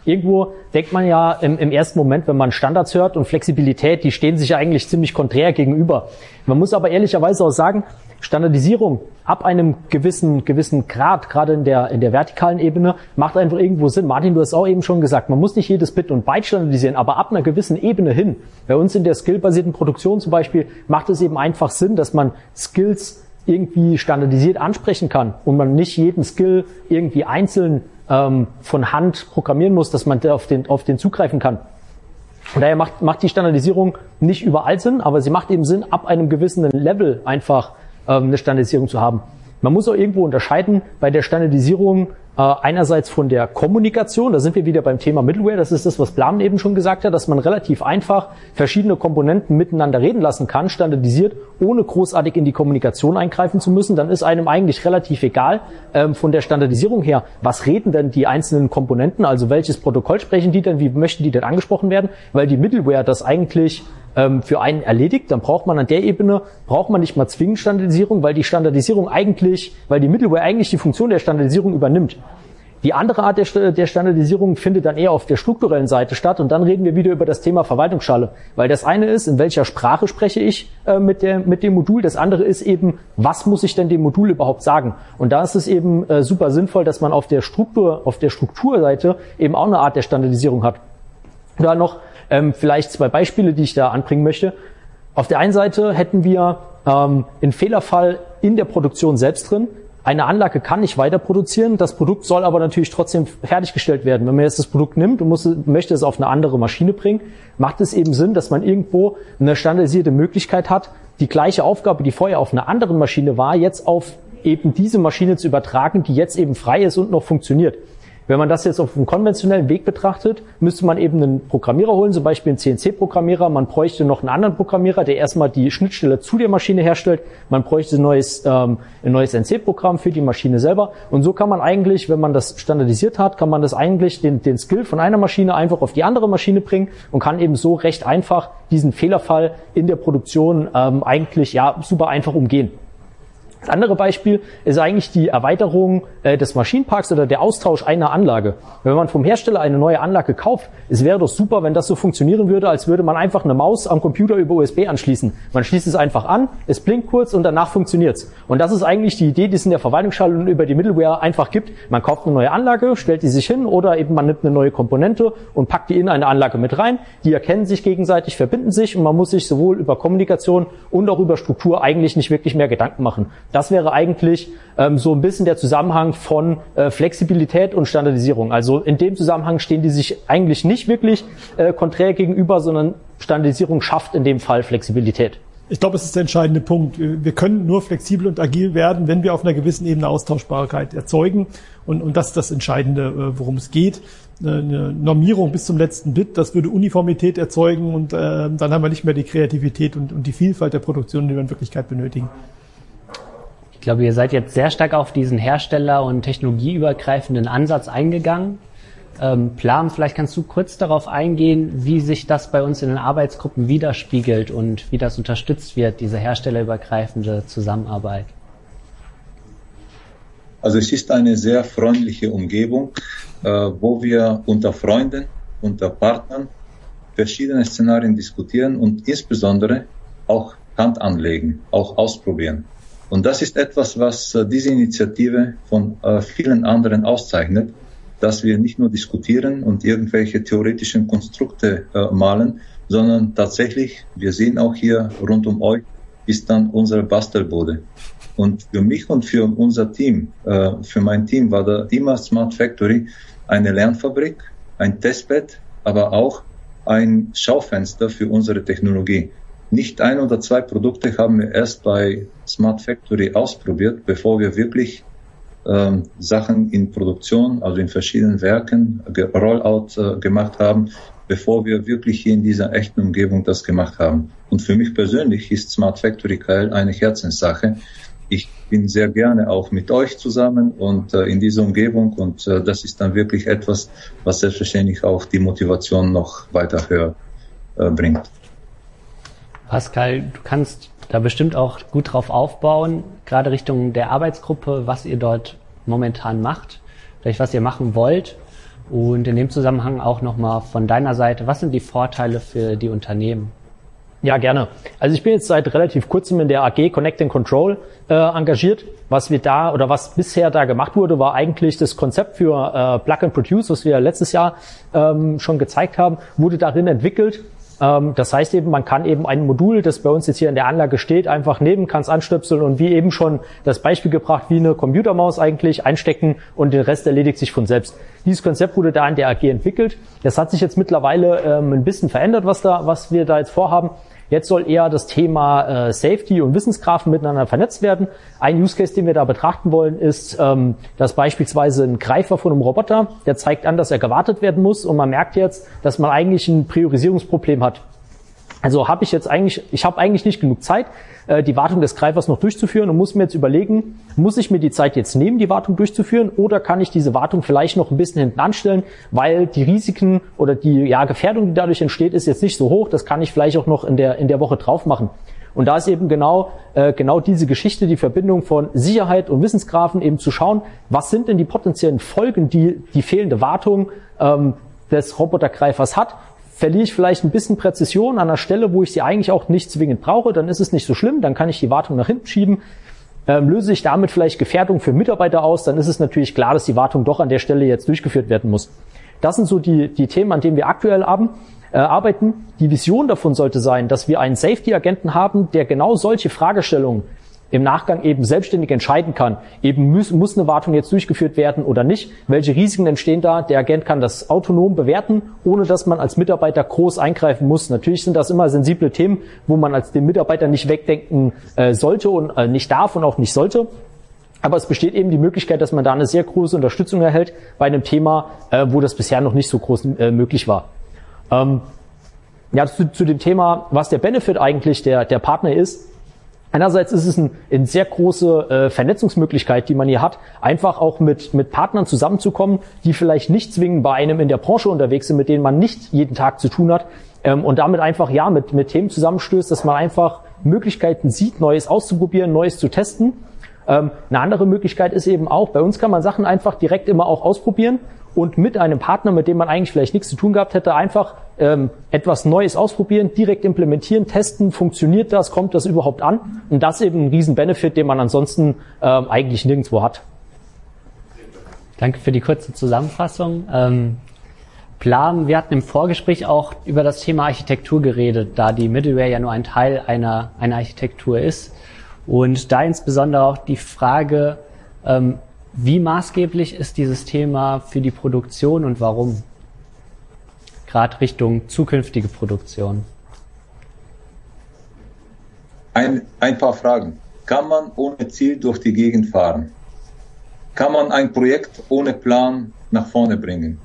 Irgendwo denkt man ja im, im ersten Moment, wenn man Standards hört und Flexibilität, die stehen sich ja eigentlich ziemlich konträr gegenüber. Man muss aber ehrlicherweise auch sagen, Standardisierung ab einem gewissen, gewissen Grad, gerade in der, in der vertikalen Ebene, macht einfach irgendwo Sinn. Martin, du hast auch eben schon gesagt, man muss nicht jedes Bit und Byte standardisieren, aber ab einer gewissen Ebene hin. Bei uns in der skillbasierten Produktion zum Beispiel macht es eben einfach Sinn, dass man Skills irgendwie standardisiert ansprechen kann und man nicht jeden Skill irgendwie einzeln ähm, von Hand programmieren muss, dass man auf den, auf den zugreifen kann. Und daher macht, macht die Standardisierung nicht überall Sinn, aber sie macht eben Sinn, ab einem gewissen Level einfach ähm, eine Standardisierung zu haben. Man muss auch irgendwo unterscheiden bei der Standardisierung einerseits von der Kommunikation, da sind wir wieder beim Thema Middleware, das ist das, was Blam eben schon gesagt hat, dass man relativ einfach verschiedene Komponenten miteinander reden lassen kann, standardisiert, ohne großartig in die Kommunikation eingreifen zu müssen, dann ist einem eigentlich relativ egal ähm, von der Standardisierung her, was reden denn die einzelnen Komponenten, also welches Protokoll sprechen die denn, wie möchten die denn angesprochen werden, weil die Middleware das eigentlich ähm, für einen erledigt, dann braucht man an der Ebene, braucht man nicht mal zwingend Standardisierung, weil die Standardisierung eigentlich, weil die Middleware eigentlich die Funktion der Standardisierung übernimmt. Die andere Art der, der, Standardisierung findet dann eher auf der strukturellen Seite statt und dann reden wir wieder über das Thema Verwaltungsschale, weil das eine ist, in welcher Sprache spreche ich äh, mit, der, mit dem Modul, das andere ist eben, was muss ich denn dem Modul überhaupt sagen? Und da ist es eben äh, super sinnvoll, dass man auf der Struktur, auf der Strukturseite eben auch eine Art der Standardisierung hat. Da noch ähm, vielleicht zwei Beispiele, die ich da anbringen möchte. Auf der einen Seite hätten wir ähm, einen Fehlerfall in der Produktion selbst drin. Eine Anlage kann nicht weiter produzieren, das Produkt soll aber natürlich trotzdem fertiggestellt werden. Wenn man jetzt das Produkt nimmt und muss, möchte es auf eine andere Maschine bringen, macht es eben Sinn, dass man irgendwo eine standardisierte Möglichkeit hat, die gleiche Aufgabe, die vorher auf einer anderen Maschine war, jetzt auf eben diese Maschine zu übertragen, die jetzt eben frei ist und noch funktioniert. Wenn man das jetzt auf einem konventionellen Weg betrachtet, müsste man eben einen Programmierer holen, zum Beispiel einen CNC-Programmierer. Man bräuchte noch einen anderen Programmierer, der erstmal die Schnittstelle zu der Maschine herstellt. Man bräuchte ein neues, ähm, ein neues NC-Programm für die Maschine selber. Und so kann man eigentlich, wenn man das standardisiert hat, kann man das eigentlich den, den Skill von einer Maschine einfach auf die andere Maschine bringen und kann eben so recht einfach diesen Fehlerfall in der Produktion ähm, eigentlich ja super einfach umgehen. Das andere Beispiel ist eigentlich die Erweiterung äh, des Maschinenparks oder der Austausch einer Anlage. Wenn man vom Hersteller eine neue Anlage kauft, es wäre doch super, wenn das so funktionieren würde, als würde man einfach eine Maus am Computer über USB anschließen. Man schließt es einfach an, es blinkt kurz und danach funktioniert's. Und das ist eigentlich die Idee, die es in der Verwaltungsschaltung über die Middleware einfach gibt. Man kauft eine neue Anlage, stellt die sich hin oder eben man nimmt eine neue Komponente und packt die in eine Anlage mit rein. Die erkennen sich gegenseitig, verbinden sich und man muss sich sowohl über Kommunikation und auch über Struktur eigentlich nicht wirklich mehr Gedanken machen. Das wäre eigentlich ähm, so ein bisschen der Zusammenhang von äh, Flexibilität und Standardisierung. Also in dem Zusammenhang stehen die sich eigentlich nicht wirklich äh, konträr gegenüber, sondern Standardisierung schafft in dem Fall Flexibilität. Ich glaube, es ist der entscheidende Punkt. Wir können nur flexibel und agil werden, wenn wir auf einer gewissen Ebene Austauschbarkeit erzeugen. Und, und das ist das Entscheidende, äh, worum es geht. Eine Normierung bis zum letzten Bit, das würde Uniformität erzeugen und äh, dann haben wir nicht mehr die Kreativität und, und die Vielfalt der Produktion, die wir in Wirklichkeit benötigen. Ich glaube, ihr seid jetzt sehr stark auf diesen hersteller- und technologieübergreifenden Ansatz eingegangen. Ähm, Plan, vielleicht kannst du kurz darauf eingehen, wie sich das bei uns in den Arbeitsgruppen widerspiegelt und wie das unterstützt wird, diese herstellerübergreifende Zusammenarbeit. Also es ist eine sehr freundliche Umgebung, äh, wo wir unter Freunden, unter Partnern verschiedene Szenarien diskutieren und insbesondere auch Hand anlegen, auch ausprobieren. Und das ist etwas, was äh, diese Initiative von äh, vielen anderen auszeichnet, dass wir nicht nur diskutieren und irgendwelche theoretischen Konstrukte äh, malen, sondern tatsächlich, wir sehen auch hier rund um euch, ist dann unsere Bastelbude. Und für mich und für unser Team, für mein Team war der DIMA Smart Factory eine Lernfabrik, ein Testbed, aber auch ein Schaufenster für unsere Technologie. Nicht ein oder zwei Produkte haben wir erst bei Smart Factory ausprobiert, bevor wir wirklich ähm, Sachen in Produktion, also in verschiedenen Werken, Rollout äh, gemacht haben, bevor wir wirklich hier in dieser echten Umgebung das gemacht haben. Und für mich persönlich ist Smart Factory KL eine Herzenssache. Ich bin sehr gerne auch mit euch zusammen und äh, in dieser Umgebung und äh, das ist dann wirklich etwas, was selbstverständlich auch die Motivation noch weiter höher äh, bringt. Pascal, du kannst da bestimmt auch gut drauf aufbauen, gerade Richtung der Arbeitsgruppe, was ihr dort momentan macht, vielleicht was ihr machen wollt und in dem Zusammenhang auch nochmal von deiner Seite, was sind die Vorteile für die Unternehmen? Ja, gerne. Also ich bin jetzt seit relativ kurzem in der AG Connect and Control äh, engagiert. Was wir da oder was bisher da gemacht wurde, war eigentlich das Konzept für äh, Plug and Produce, was wir letztes Jahr ähm, schon gezeigt haben, wurde darin entwickelt das heißt eben, man kann eben ein Modul, das bei uns jetzt hier in der Anlage steht, einfach nehmen, kann es anstöpseln und wie eben schon das Beispiel gebracht, wie eine Computermaus eigentlich einstecken und den Rest erledigt sich von selbst. Dieses Konzept wurde da in der AG entwickelt. Das hat sich jetzt mittlerweile ähm, ein bisschen verändert, was da, was wir da jetzt vorhaben. Jetzt soll eher das Thema äh, Safety und Wissensgrafen miteinander vernetzt werden. Ein Use Case, den wir da betrachten wollen, ist, ähm, dass beispielsweise ein Greifer von einem Roboter, der zeigt an, dass er gewartet werden muss und man merkt jetzt, dass man eigentlich ein Priorisierungsproblem hat. Also habe ich jetzt eigentlich, ich habe eigentlich nicht genug Zeit, äh, die Wartung des Greifers noch durchzuführen und muss mir jetzt überlegen, muss ich mir die Zeit jetzt nehmen, die Wartung durchzuführen, oder kann ich diese Wartung vielleicht noch ein bisschen hinten anstellen, weil die Risiken oder die ja, Gefährdung, die dadurch entsteht, ist jetzt nicht so hoch. Das kann ich vielleicht auch noch in der in der Woche drauf machen. Und da ist eben genau äh, genau diese Geschichte, die Verbindung von Sicherheit und Wissensgrafen, eben zu schauen, was sind denn die potenziellen Folgen, die die fehlende Wartung ähm, des Robotergreifers hat verliere ich vielleicht ein bisschen Präzision an einer Stelle, wo ich sie eigentlich auch nicht zwingend brauche, dann ist es nicht so schlimm, dann kann ich die Wartung nach hinten schieben. Ähm, löse ich damit vielleicht Gefährdung für Mitarbeiter aus, dann ist es natürlich klar, dass die Wartung doch an der Stelle jetzt durchgeführt werden muss. Das sind so die, die Themen, an denen wir aktuell haben, äh, arbeiten. Die Vision davon sollte sein, dass wir einen Safety-Agenten haben, der genau solche Fragestellungen im Nachgang eben selbstständig entscheiden kann, eben muss, muss eine Wartung jetzt durchgeführt werden oder nicht, welche Risiken entstehen da. Der Agent kann das autonom bewerten, ohne dass man als Mitarbeiter groß eingreifen muss. Natürlich sind das immer sensible Themen, wo man als den Mitarbeiter nicht wegdenken äh, sollte und äh, nicht darf und auch nicht sollte. Aber es besteht eben die Möglichkeit, dass man da eine sehr große Unterstützung erhält bei einem Thema, äh, wo das bisher noch nicht so groß äh, möglich war. Ähm, ja, zu, zu dem Thema, was der Benefit eigentlich der, der Partner ist, Einerseits ist es ein, eine sehr große äh, Vernetzungsmöglichkeit, die man hier hat, einfach auch mit, mit Partnern zusammenzukommen, die vielleicht nicht zwingend bei einem in der Branche unterwegs sind, mit denen man nicht jeden Tag zu tun hat ähm, und damit einfach ja mit, mit Themen zusammenstößt, dass man einfach Möglichkeiten sieht, Neues auszuprobieren, Neues zu testen. Ähm, eine andere Möglichkeit ist eben auch, bei uns kann man Sachen einfach direkt immer auch ausprobieren und mit einem Partner, mit dem man eigentlich vielleicht nichts zu tun gehabt hätte, einfach ähm, etwas Neues ausprobieren, direkt implementieren, testen, funktioniert das, kommt das überhaupt an? Und das ist eben ein Riesen-Benefit, den man ansonsten ähm, eigentlich nirgendwo hat. Danke für die kurze Zusammenfassung. Ähm, Plan, wir hatten im Vorgespräch auch über das Thema Architektur geredet, da die Middleware ja nur ein Teil einer, einer Architektur ist. Und da insbesondere auch die Frage, ähm, wie maßgeblich ist dieses Thema für die Produktion und warum? Gerade Richtung zukünftige Produktion. Ein, ein paar Fragen. Kann man ohne Ziel durch die Gegend fahren? Kann man ein Projekt ohne Plan nach vorne bringen?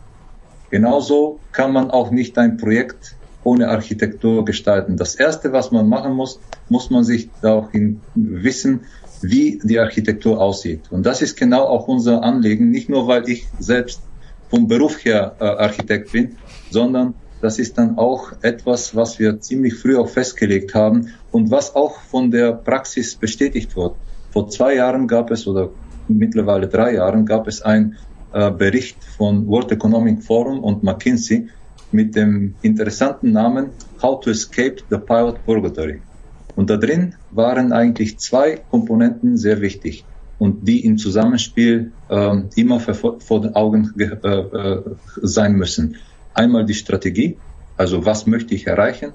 Genauso kann man auch nicht ein Projekt ohne Architektur gestalten. Das Erste, was man machen muss, muss man sich auch wissen, wie die Architektur aussieht. Und das ist genau auch unser Anliegen, nicht nur weil ich selbst vom Beruf her äh, Architekt bin, sondern das ist dann auch etwas, was wir ziemlich früh auch festgelegt haben und was auch von der Praxis bestätigt wird. Vor zwei Jahren gab es oder mittlerweile drei Jahren gab es einen äh, Bericht von World Economic Forum und McKinsey mit dem interessanten Namen How to Escape the Pilot Purgatory. Und da drin waren eigentlich zwei Komponenten sehr wichtig und die im Zusammenspiel äh, immer vor, den Augen äh, äh, sein müssen. Einmal die Strategie, also was möchte ich erreichen,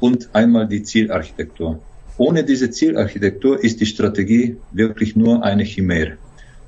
und einmal die Zielarchitektur. Ohne diese Zielarchitektur ist die Strategie wirklich nur eine Chimäre.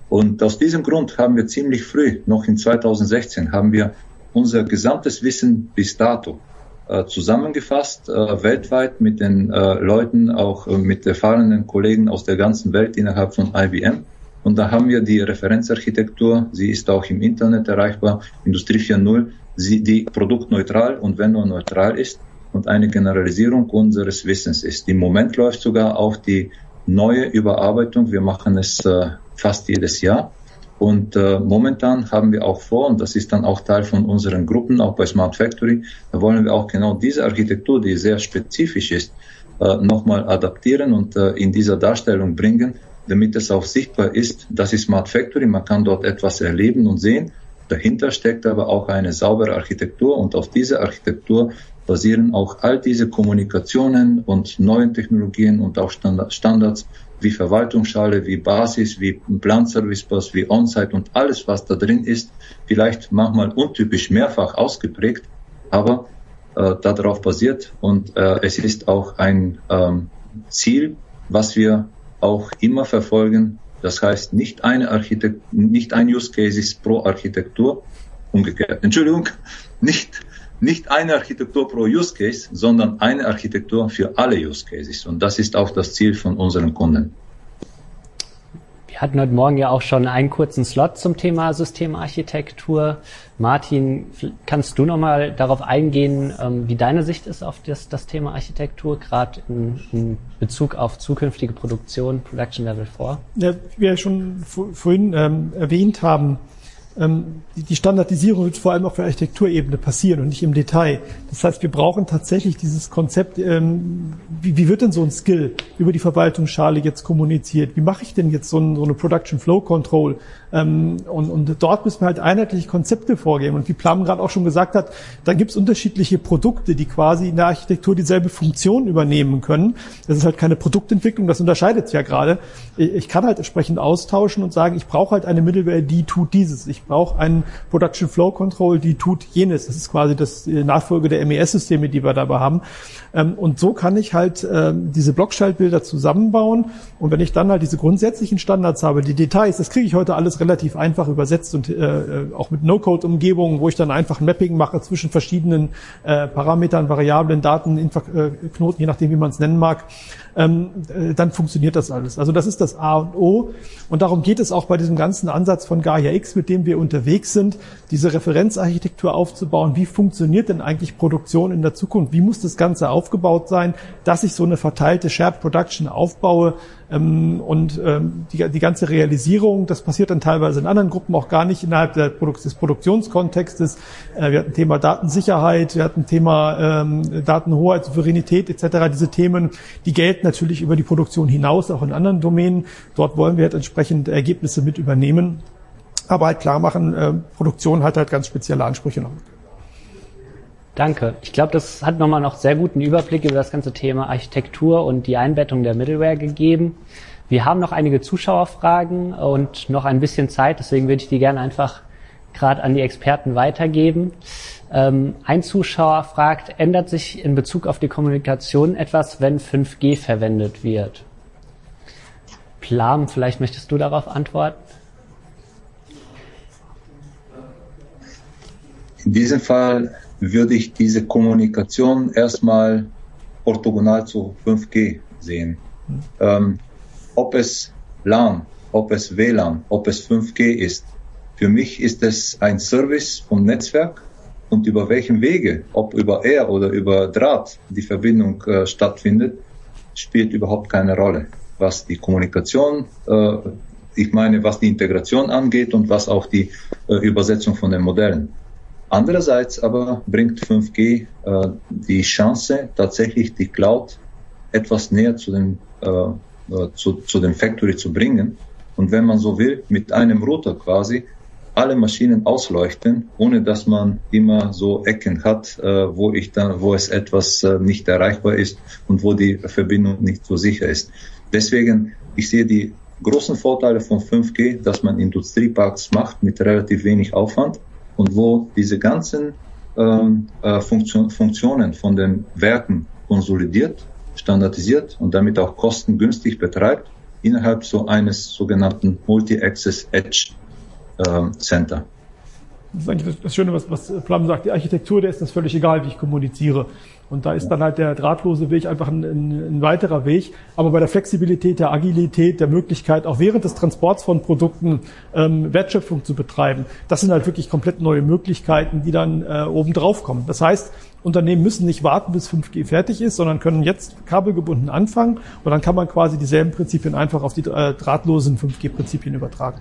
Und aus diesem Grund haben wir ziemlich früh, noch in 2016, haben wir unser gesamtes Wissen bis dato äh, zusammengefasst, äh, weltweit mit den äh, Leuten, auch äh, mit erfahrenen Kollegen aus der ganzen Welt innerhalb von IBM. Und da haben wir die Referenzarchitektur, sie ist auch im Internet erreichbar, Industrie 4.0, sie, die produktneutral und wenn nur neutral ist und eine Generalisierung unseres Wissens ist. Im Moment läuft sogar auch die neue Überarbeitung, wir machen es äh, fast jedes Jahr und äh, momentan haben wir auch vor, und das ist dann auch Teil von unseren Gruppen, auch bei Smart Factory, da wollen wir auch genau diese Architektur, die sehr spezifisch ist, äh, nochmal adaptieren und äh, in dieser Darstellung bringen, damit es auch sichtbar ist, das ist Smart Factory, man kann dort etwas erleben und sehen. Dahinter steckt aber auch eine saubere Architektur und auf dieser Architektur basieren auch all diese Kommunikationen und neuen Technologien und auch Standards wie Verwaltungsschale, wie Basis, wie Plan-Service Bus, wie On-Site und alles, was da drin ist, vielleicht manchmal untypisch mehrfach ausgeprägt, aber äh, darauf basiert und äh, es ist auch ein ähm, Ziel, was wir auch immer verfolgen. Das heißt, nicht eine Architekt, nicht ein Use Case ist pro Architektur, umgekehrt. Entschuldigung, nicht nicht eine Architektur pro Use Case, sondern eine Architektur für alle Use Cases. Und das ist auch das Ziel von unseren Kunden. Wir hatten heute Morgen ja auch schon einen kurzen Slot zum Thema Systemarchitektur. Martin, kannst du nochmal darauf eingehen, ähm, wie deine Sicht ist auf das, das Thema Architektur, gerade in, in, Bezug auf zukünftige Produktion, Production Level 4? Ja, wie wir schon vorhin ähm, erwähnt haben, die Standardisierung wird vor allem auch für Architekturebene passieren und nicht im Detail. Das heißt, wir brauchen tatsächlich dieses Konzept, ähm, wie, wird denn so ein Skill über die Verwaltungsschale jetzt kommuniziert? Wie mache ich denn jetzt so eine Production Flow Control? Ähm, und, und dort müssen wir halt einheitliche Konzepte vorgeben. Und wie Plum gerade auch schon gesagt hat, da gibt es unterschiedliche Produkte, die quasi in der Architektur dieselbe Funktion übernehmen können. Das ist halt keine Produktentwicklung, das unterscheidet es ja gerade. Ich kann halt entsprechend austauschen und sagen, ich brauche halt eine Middleware, die tut dieses. Ich brauche einen Production Flow Control, die tut jenes. Das ist quasi das Nachfolge der MES-Systeme, die wir dabei haben. Ähm, und so kann ich halt ähm, diese Blockschaltbilder zusammenbauen. Und wenn ich dann halt diese grundsätzlichen Standards habe, die Details, das kriege ich heute alles relativ einfach übersetzt und äh, äh, auch mit No-Code-Umgebungen, wo ich dann einfach ein Mapping mache zwischen verschiedenen äh, Parametern, Variablen, Daten, Knoten, je nachdem, wie man es nennen mag ähm, äh, dann funktioniert das alles. Also das ist das A und O. Und darum geht es auch bei diesem ganzen Ansatz von Gaia X, mit dem wir unterwegs sind, diese Referenzarchitektur aufzubauen. Wie funktioniert denn eigentlich Produktion in der Zukunft? Wie muss das Ganze aufgebaut sein, dass ich so eine verteilte Shared Production aufbaue, ähm, und ähm, die, die ganze Realisierung, das passiert dann teilweise in anderen Gruppen auch gar nicht innerhalb der Produk des Produktionskontextes. Äh, wir hatten Thema Datensicherheit, wir hatten Thema ähm, Datenhoheit, Souveränität etc. Diese Themen, die gelten natürlich über die Produktion hinaus, auch in anderen Domänen. Dort wollen wir halt entsprechend Ergebnisse mit übernehmen. Aber halt klar machen, äh, Produktion hat halt ganz spezielle Ansprüche noch. Danke. Ich glaube, das hat nochmal noch sehr guten Überblick über das ganze Thema Architektur und die Einbettung der Middleware gegeben. Wir haben noch einige Zuschauerfragen und noch ein bisschen Zeit, deswegen würde ich die gerne einfach gerade an die Experten weitergeben. Ähm, ein Zuschauer fragt, ändert sich in Bezug auf die Kommunikation etwas, wenn 5G verwendet wird? Plam, vielleicht möchtest du darauf antworten? In diesem Fall würde ich diese Kommunikation erstmal orthogonal zu 5G sehen. Ähm, ob es LAN, ob es WLAN, ob es 5G ist. Für mich ist es ein Service vom Netzwerk und über welchen Wege, ob über Air oder über Draht die Verbindung äh, stattfindet, spielt überhaupt keine Rolle. Was die Kommunikation, äh, ich meine, was die Integration angeht und was auch die äh, Übersetzung von den Modellen. Andererseits aber bringt 5G äh, die Chance, tatsächlich die Cloud etwas näher zu dem, äh, äh, zu, zu dem Factory zu bringen. Und wenn man so will, mit einem Router quasi alle Maschinen ausleuchten, ohne dass man immer so Ecken hat, äh, wo ich dann, wo es etwas äh, nicht erreichbar ist und wo die Verbindung nicht so sicher ist. Deswegen, ich sehe die großen Vorteile von 5G, dass man Industrieparks macht mit relativ wenig Aufwand und wo diese ganzen ähm, äh, Funktion, Funktionen von den Werken konsolidiert, standardisiert und damit auch kostengünstig betreibt innerhalb so eines sogenannten Multi-Access Edge äh, Center. Das ist eigentlich das Schöne, was, was Plum sagt. Die Architektur, der ist das völlig egal, wie ich kommuniziere. Und da ist dann halt der drahtlose Weg einfach ein, ein, ein, weiterer Weg. Aber bei der Flexibilität, der Agilität, der Möglichkeit, auch während des Transports von Produkten ähm, Wertschöpfung zu betreiben, das sind halt wirklich komplett neue Möglichkeiten, die dann äh, oben drauf kommen. Das heißt, Unternehmen müssen nicht warten, bis 5G fertig ist, sondern können jetzt kabelgebunden anfangen und dann kann man quasi dieselben Prinzipien einfach auf die äh, drahtlosen 5G-Prinzipien übertragen.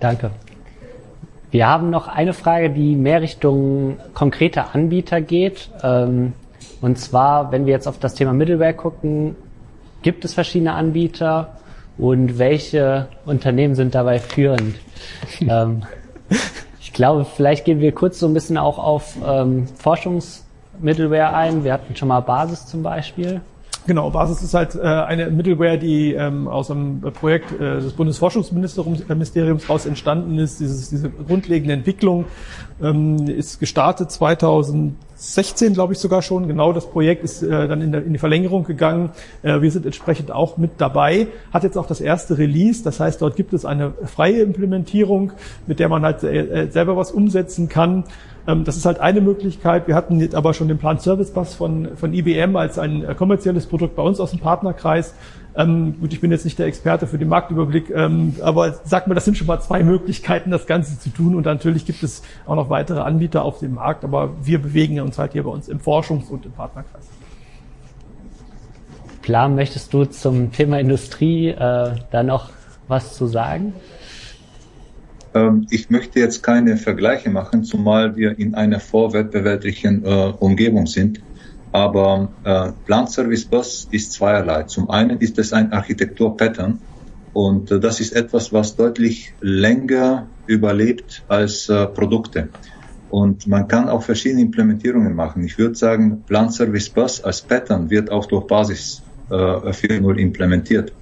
Danke. Wir haben noch eine Frage, die mehr Richtung konkreter Anbieter geht. Ähm, Und zwar, wenn wir jetzt auf das Thema Middleware gucken, gibt es verschiedene Anbieter und welche Unternehmen sind dabei führend? ähm, ich glaube, vielleicht gehen wir kurz so ein bisschen auch auf ähm, Forschungsmittelware ein. Wir hatten schon mal Basis zum Beispiel. Genau, Basis ist halt äh, eine Middleware, die ähm, aus einem Projekt äh, des Bundesforschungsministeriums heraus entstanden ist. Dieses, diese grundlegende Entwicklung ähm, ist gestartet 2016, glaube ich sogar schon. Genau das Projekt ist äh, dann in, der, in die Verlängerung gegangen. Äh, wir sind entsprechend auch mit dabei. Hat jetzt auch das erste Release. Das heißt, dort gibt es eine freie Implementierung, mit der man halt äh, äh selber was umsetzen kann. Ähm, das ist halt eine Möglichkeit. Wir hatten jetzt aber schon den Plan Service Bus von, von IBM als ein äh, kommerzielles Produkt bei uns aus dem Partnerkreis. Ähm, gut, ich bin jetzt nicht der Experte für den Marktüberblick, ähm, aber sag mal, das sind schon mal zwei Möglichkeiten, das Ganze zu tun. Und natürlich gibt es auch noch weitere Anbieter auf dem Markt, aber wir bewegen uns halt hier bei uns im Forschungs- und im Partnerkreis. Plan, möchtest du zum Thema Industrie äh, da noch was zu sagen? Ähm, ich möchte jetzt keine Vergleiche machen, zumal wir in einer vorwettbewerblichen äh, Umgebung sind. Aber äh, Plant Service Bus ist zweierlei. Zum einen ist es ein Architekturpattern und äh, das ist etwas, was deutlich länger überlebt als äh, Produkte. Und man kann auch verschiedene Implementierungen machen. Ich würde sagen, Plant Service Bus als Pattern wird auch durch Basis äh, 4.0 implementiert.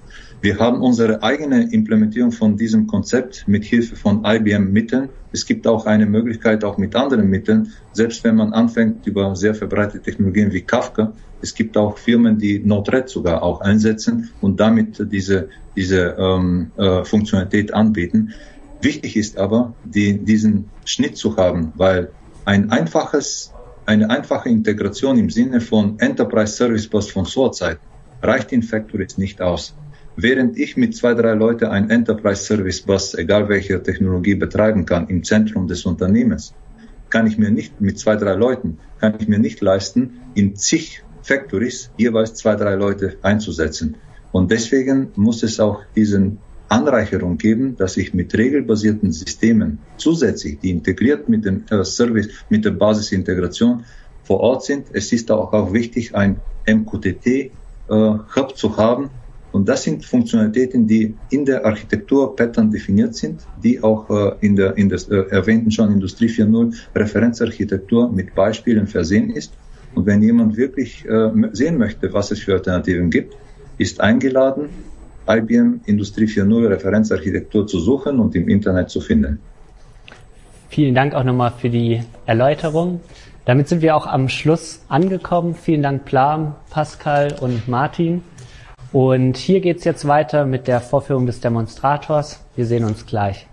Wir haben unsere eigene Implementierung von diesem Konzept mit Hilfe von IBM-Mitteln. Es gibt auch eine Möglichkeit, auch mit anderen Mitteln, selbst wenn man anfängt über sehr verbreitete Technologien wie Kafka. Es gibt auch Firmen, die Node-RED sogar auch einsetzen und damit diese, diese ähm, äh, Funktionalität anbieten. Wichtig ist aber, die, diesen Schnitt zu haben, weil ein einfaches, eine einfache Integration im Sinne von Enterprise Service Bus von SOA-Zeiten reicht in Factories nicht aus. Während ich mit zwei, drei Leuten ein Enterprise Service Bus, egal welche Technologie, betreiben kann im Zentrum des Unternehmens, kann ich mir nicht mit zwei, drei Leuten, kann ich mir nicht leisten, in zig Factories jeweils zwei, drei Leute einzusetzen. Und deswegen muss es auch diesen Anreicherung geben, dass ich mit regelbasierten Systemen zusätzlich, die integriert mit dem äh, Service, mit der Basisintegration vor Ort sind. Es ist auch, auch wichtig, ein MQTT-Hub äh, zu haben, und das sind Funktionalitäten, die in der Architektur Pattern definiert sind, die auch äh, in der, in der äh, erwähnten schon Industrie 4.0 Referenzarchitektur mit Beispielen versehen ist. Und wenn jemand wirklich äh, sehen möchte, was es für Alternativen gibt, ist eingeladen, IBM Industrie 4.0 Referenzarchitektur zu suchen und im Internet zu finden. Vielen Dank auch nochmal für die Erläuterung. Damit sind wir auch am Schluss angekommen. Vielen Dank Plam, Pascal und Martin. Und hier geht's jetzt weiter mit der Vorführung des Demonstrators. Wir sehen uns gleich.